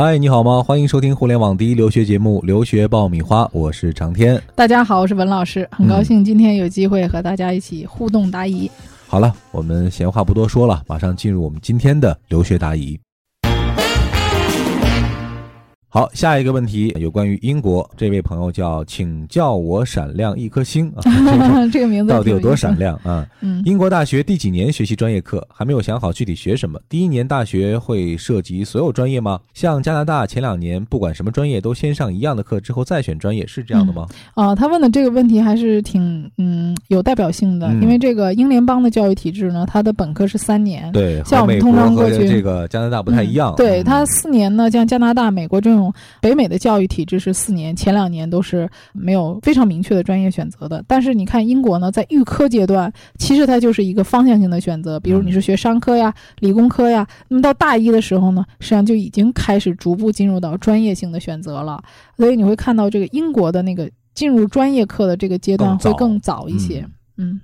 嗨，你好吗？欢迎收听互联网第一留学节目《留学爆米花》，我是长天。大家好，我是文老师，很高兴今天有机会和大家一起互动答疑。好了，我们闲话不多说了，马上进入我们今天的留学答疑。好，下一个问题有关于英国，这位朋友叫，请叫我闪亮一颗星啊，这个名字到底有多闪亮啊？嗯，英国大学第几年学习专业课？还没有想好具体学什么。第一年大学会涉及所有专业吗？像加拿大前两年不管什么专业都先上一样的课，之后再选专业，是这样的吗？啊，他问的这个问题还是挺嗯有代表性的，因为这个英联邦的教育体制呢，它的本科是三年，对，像我们通常过去这个加拿大不太一样，对，它四年呢，像加拿大、美国这种。北美的教育体制是四年，前两年都是没有非常明确的专业选择的。但是你看英国呢，在预科阶段，其实它就是一个方向性的选择。比如你是学商科呀、理工科呀，那么到大一的时候呢，实际上就已经开始逐步进入到专业性的选择了。所以你会看到这个英国的那个进入专业课的这个阶段会更早一些。嗯，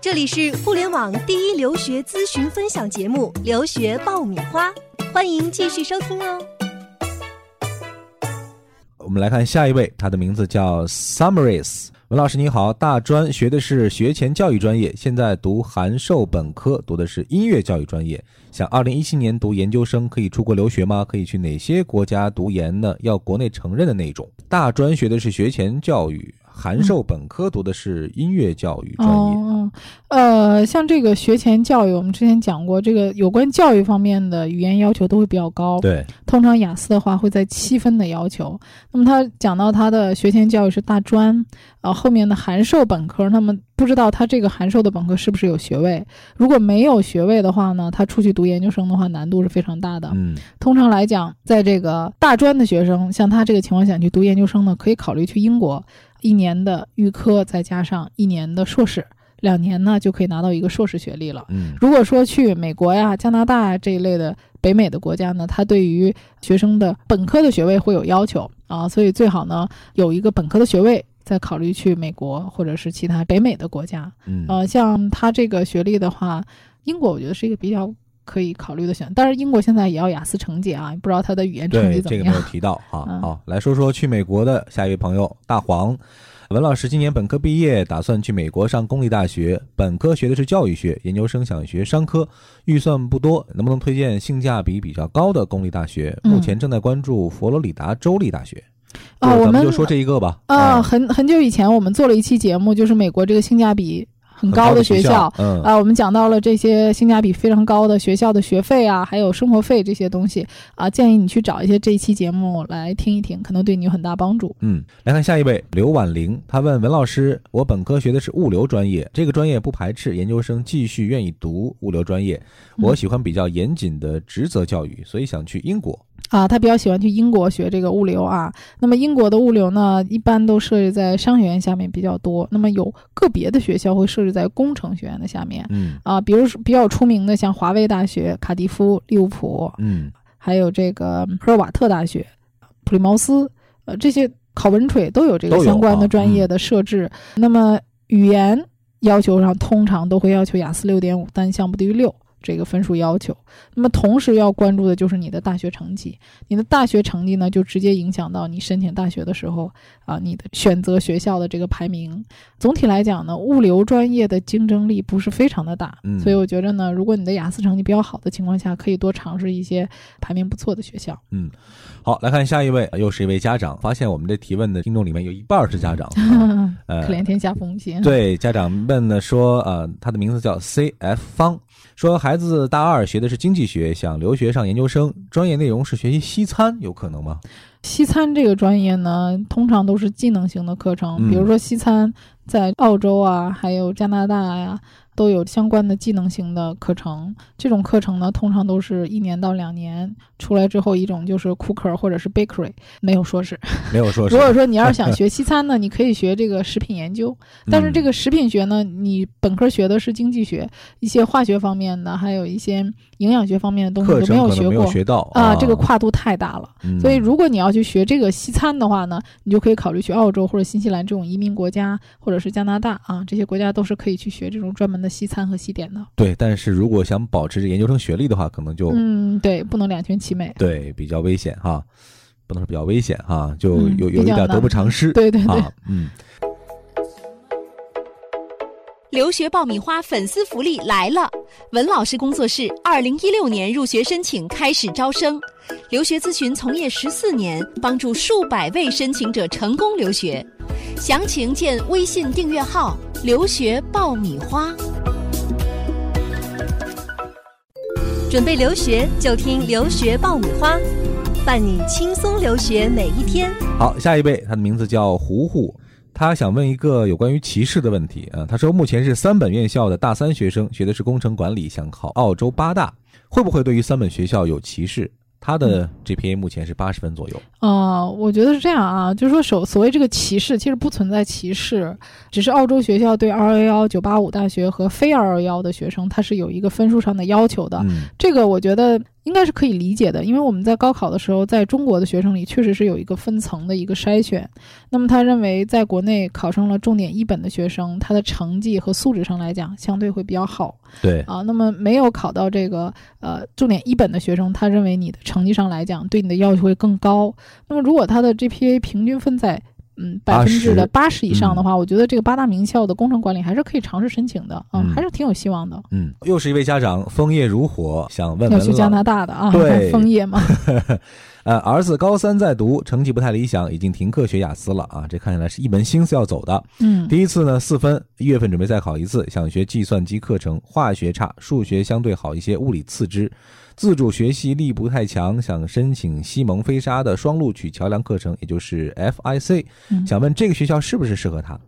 这里是互联网第一留学咨询分享节目《留学爆米花》，欢迎继续收听哦。我们来看下一位，他的名字叫 Summaries。文老师你好，大专学的是学前教育专业，现在读函授本科，读的是音乐教育专业。想二零一七年读研究生，可以出国留学吗？可以去哪些国家读研呢？要国内承认的那种。大专学的是学前教育。函授本科读的是音乐教育专业。呃，像这个学前教育，我们之前讲过，这个有关教育方面的语言要求都会比较高。对，通常雅思的话会在七分的要求。那么他讲到他的学前教育是大专，呃，后面的函授本科，那么不知道他这个函授的本科是不是有学位？如果没有学位的话呢，他出去读研究生的话难度是非常大的。嗯，通常来讲，在这个大专的学生，像他这个情况下去读研究生呢，可以考虑去英国。一年的预科再加上一年的硕士，两年呢就可以拿到一个硕士学历了。嗯，如果说去美国呀、加拿大这一类的北美的国家呢，它对于学生的本科的学位会有要求啊，所以最好呢有一个本科的学位，再考虑去美国或者是其他北美的国家。嗯，呃，像他这个学历的话，英国我觉得是一个比较可以考虑的选择。但是英国现在也要雅思成绩啊，不知道他的语言成绩怎么样。这个没有提到啊。好，来说说去美国的下一位朋友大黄。文老师今年本科毕业，打算去美国上公立大学。本科学的是教育学，研究生想学商科，预算不多，能不能推荐性价比比较高的公立大学？目前正在关注佛罗里达州立大学。啊，我们就说这一个吧。啊，很很久以前我们做了一期节目，就是美国这个性价比。很高的学校，嗯啊，我们讲到了这些性价比非常高的学校的学费啊，还有生活费这些东西啊，建议你去找一些这一期节目来听一听，可能对你有很大帮助。嗯，来看下一位刘婉玲，她问文老师：我本科学的是物流专业，这个专业不排斥研究生继续愿意读物流专业，我喜欢比较严谨的职责教育，所以想去英国。啊，他比较喜欢去英国学这个物流啊。那么英国的物流呢，一般都设置在商学院下面比较多。那么有个别的学校会设置在工程学院的下面。嗯啊，比如比较出名的，像华威大学、卡迪夫、利物浦，嗯，还有这个赫尔瓦特大学、普利茅斯，呃，这些考文垂都有这个相关的专业的设置。那么语言要求上，通常都会要求雅思六点五，单项不低于六。这个分数要求，那么同时要关注的就是你的大学成绩。你的大学成绩呢，就直接影响到你申请大学的时候啊，你的选择学校的这个排名。总体来讲呢，物流专业的竞争力不是非常的大，所以我觉着呢，如果你的雅思成绩比较好的情况下，可以多尝试一些排名不错的学校。嗯，好，来看下一位，又是一位家长。发现我们这提问的听众里面有一半是家长，呃，可怜天下父母心。对，家长问呢说，呃，他的名字叫 C F 方。说孩子大二学的是经济学，想留学上研究生，专业内容是学习西餐，有可能吗？西餐这个专业呢，通常都是技能型的课程，比如说西餐在澳洲啊，还有加拿大呀。都有相关的技能型的课程，这种课程呢，通常都是一年到两年出来之后，一种就是 cooker 或者是 bakery，没有硕士，没有硕士。如果说你要是想学西餐呢，你可以学这个食品研究，但是这个食品学呢，你本科学的是经济学，一些化学方面的，还有一些营养学方面的东西都没有学过，学到啊，这个跨度太大了。所以如果你要去学这个西餐的话呢，你就可以考虑去澳洲或者新西兰这种移民国家，或者是加拿大啊，这些国家都是可以去学这种专门的。的西餐和西点的。对，但是如果想保持这研究生学历的话，可能就嗯，对，不能两全其美。对，比较危险哈，不能说比较危险哈，就有有一点得不偿失。对对对，嗯。留学爆米花粉丝福利来了！文老师工作室二零一六年入学申请开始招生，留学咨询从业十四年，帮助数百位申请者成功留学。详情见微信订阅号“留学爆米花”。准备留学就听“留学爆米花”，伴你轻松留学每一天。好，下一位，他的名字叫胡胡。他想问一个有关于歧视的问题啊，他说目前是三本院校的大三学生，学的是工程管理，想考澳洲八大，会不会对于三本学校有歧视？他的 GPA 目前是八十分左右。呃，我觉得是这样啊，就是说所所谓这个歧视，其实不存在歧视，只是澳洲学校对二幺幺、九八五大学和非二幺幺的学生，他是有一个分数上的要求的。嗯，这个我觉得。应该是可以理解的，因为我们在高考的时候，在中国的学生里确实是有一个分层的一个筛选。那么他认为，在国内考上了重点一本的学生，他的成绩和素质上来讲，相对会比较好。对啊，那么没有考到这个呃重点一本的学生，他认为你的成绩上来讲，对你的要求会更高。那么如果他的 GPA 平均分在。嗯，百分之的八十以上的话，我觉得这个八大名校的工程管理还是可以尝试申请的，嗯，还是挺有希望的。嗯，又是一位家长，枫叶如火，想问问要去加拿大的啊？对，枫叶嘛。呃，儿子高三在读，成绩不太理想，已经停课学雅思了啊。这看起来是一门心思要走的。嗯，第一次呢四分，一月份准备再考一次，想学计算机课程，化学差，数学相对好一些，物理次之。自主学习力不太强，想申请西蒙飞沙的双录取桥梁课程，也就是 FIC。想问这个学校是不是适合他？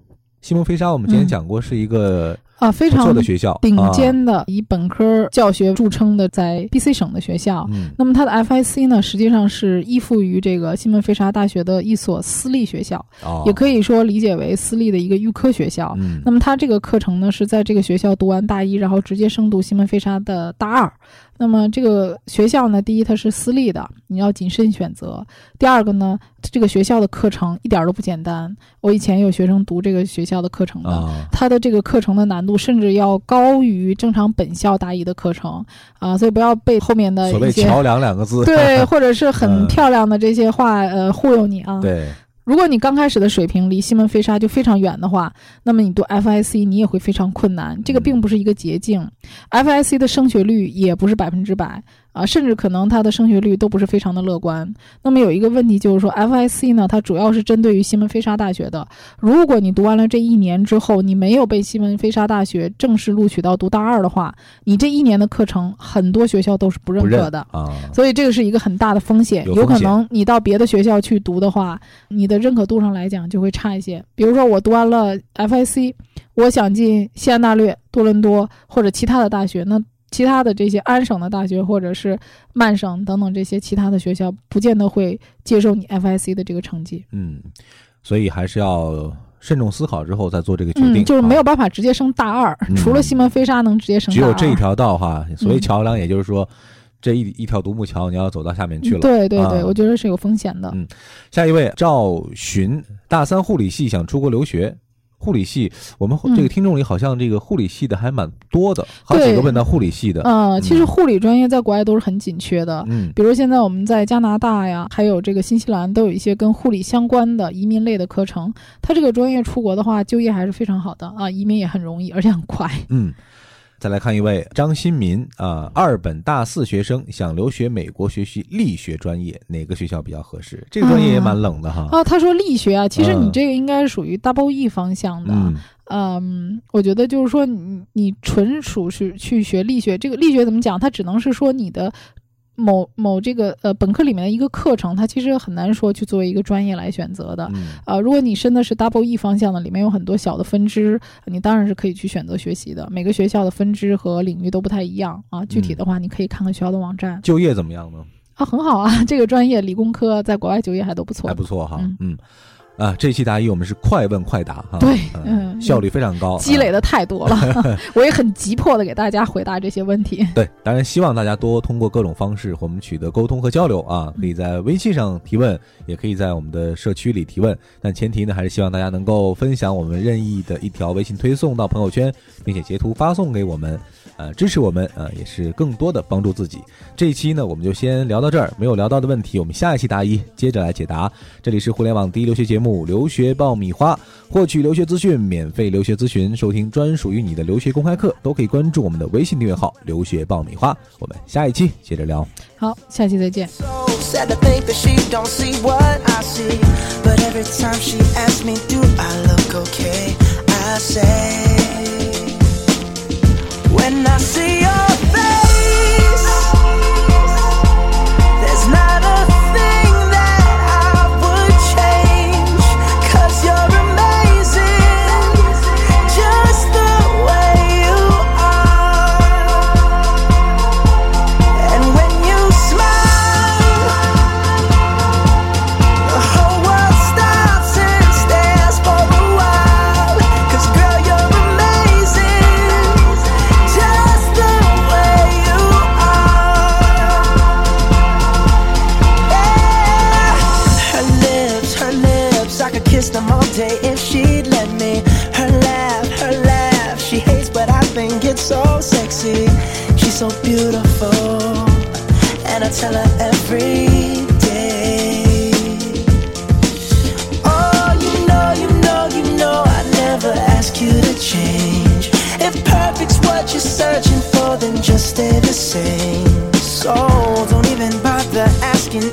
西蒙飞沙我们之前讲过是一个。啊，非常的学校，顶尖的以本科教学著称的，在 BC 省的学校。嗯，那么它的 FIC 呢，实际上是依附于这个西门菲沙大学的一所私立学校，也可以说理解为私立的一个预科学校。嗯，那么它这个课程呢，是在这个学校读完大一，然后直接升读西门菲沙的大二。那么这个学校呢，第一它是私立的，你要谨慎选择；第二个呢，这个学校的课程一点都不简单。我以前有学生读这个学校的课程的，它的这个课程的难度甚至要高于正常本校大一的课程啊，所以不要被后面的所谓“桥梁”两个字对，或者是很漂亮的这些话呃忽悠你啊。对。如果你刚开始的水平离西门飞沙就非常远的话，那么你读 FIC 你也会非常困难。这个并不是一个捷径，FIC 的升学率也不是百分之百。啊，甚至可能它的升学率都不是非常的乐观。那么有一个问题就是说，FIC 呢，它主要是针对于西门菲沙大学的。如果你读完了这一年之后，你没有被西门菲沙大学正式录取到读大二的话，你这一年的课程很多学校都是不认可的啊。所以这个是一个很大的风险，有可能你到别的学校去读的话，你的认可度上来讲就会差一些。比如说我读完了 FIC，我想进西安大略、多伦多或者其他的大学，那。其他的这些安省的大学，或者是曼省等等这些其他的学校，不见得会接受你 FIC 的这个成绩。嗯，所以还是要慎重思考之后再做这个决定。就是没有办法直接升大二，除了西门飞沙能直接升。只有这一条道哈，所以桥梁，也就是说这一一条独木桥，你要走到下面去了。对对对，我觉得是有风险的。嗯，下一位赵寻，大三护理系想出国留学。护理系，我们这个听众里好像这个护理系的还蛮多的，好几个问到护理系的。呃，其实护理专业在国外都是很紧缺的。嗯，比如现在我们在加拿大呀，还有这个新西兰都有一些跟护理相关的移民类的课程。他这个专业出国的话，就业还是非常好的啊，移民也很容易，而且很快。嗯。再来看一位张新民啊，二本大四学生想留学美国学习力学专业，哪个学校比较合适？这个专业也蛮冷的哈。啊，他说力学啊，其实你这个应该是属于 double E 方向的。嗯，我觉得就是说你你纯属是去学力学，这个力学怎么讲？它只能是说你的。某某这个呃本科里面的一个课程，它其实很难说去作为一个专业来选择的。呃，如果你申的是 double E 方向的，里面有很多小的分支，你当然是可以去选择学习的。每个学校的分支和领域都不太一样啊。具体的话，你可以看看学校的网站。就业怎么样呢？啊，很好啊，这个专业理工科在国外就业还都不错，还不错哈。嗯。啊，这期答疑我们是快问快答哈，对，嗯，效率非常高，积累的太多了，我也很急迫的给大家回答这些问题。对，当然希望大家多通过各种方式和我们取得沟通和交流啊，可以在微信上提问，也可以在我们的社区里提问，但前提呢还是希望大家能够分享我们任意的一条微信推送到朋友圈，并且截图发送给我们。呃，支持我们，呃，也是更多的帮助自己。这一期呢，我们就先聊到这儿。没有聊到的问题，我们下一期答疑接着来解答。这里是互联网第一留学节目《留学爆米花》，获取留学资讯、免费留学咨询、收听专属于你的留学公开课，都可以关注我们的微信订阅号“留学爆米花”。我们下一期接着聊。好，下期再见。when I see all day if she'd let me. Her laugh, her laugh, she hates, but I think it's so sexy. She's so beautiful, and I tell her every day. Oh, you know, you know, you know, I never ask you to change. If perfect's what you're searching for, then just stay the same. So don't even bother asking.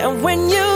And when you